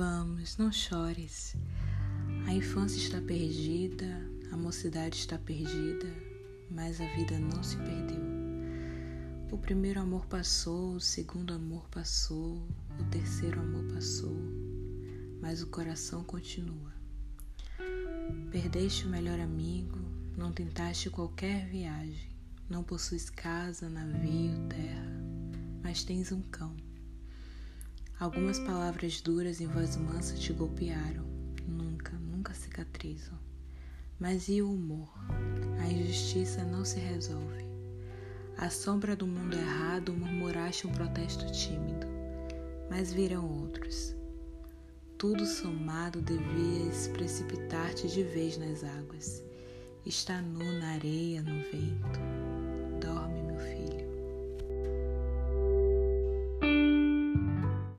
anos, não chores. A infância está perdida, a mocidade está perdida, mas a vida não se perdeu. O primeiro amor passou, o segundo amor passou, o terceiro amor passou, mas o coração continua. Perdeste o melhor amigo, não tentaste qualquer viagem, não possuis casa, navio, terra, mas tens um cão. Algumas palavras duras em voz mansa te golpearam, nunca, nunca cicatrizam. Mas e o humor? A injustiça não se resolve. À sombra do mundo errado, murmuraste um protesto tímido, mas virão outros. Tudo somado devias precipitar-te de vez nas águas. Está nu na areia, no vento.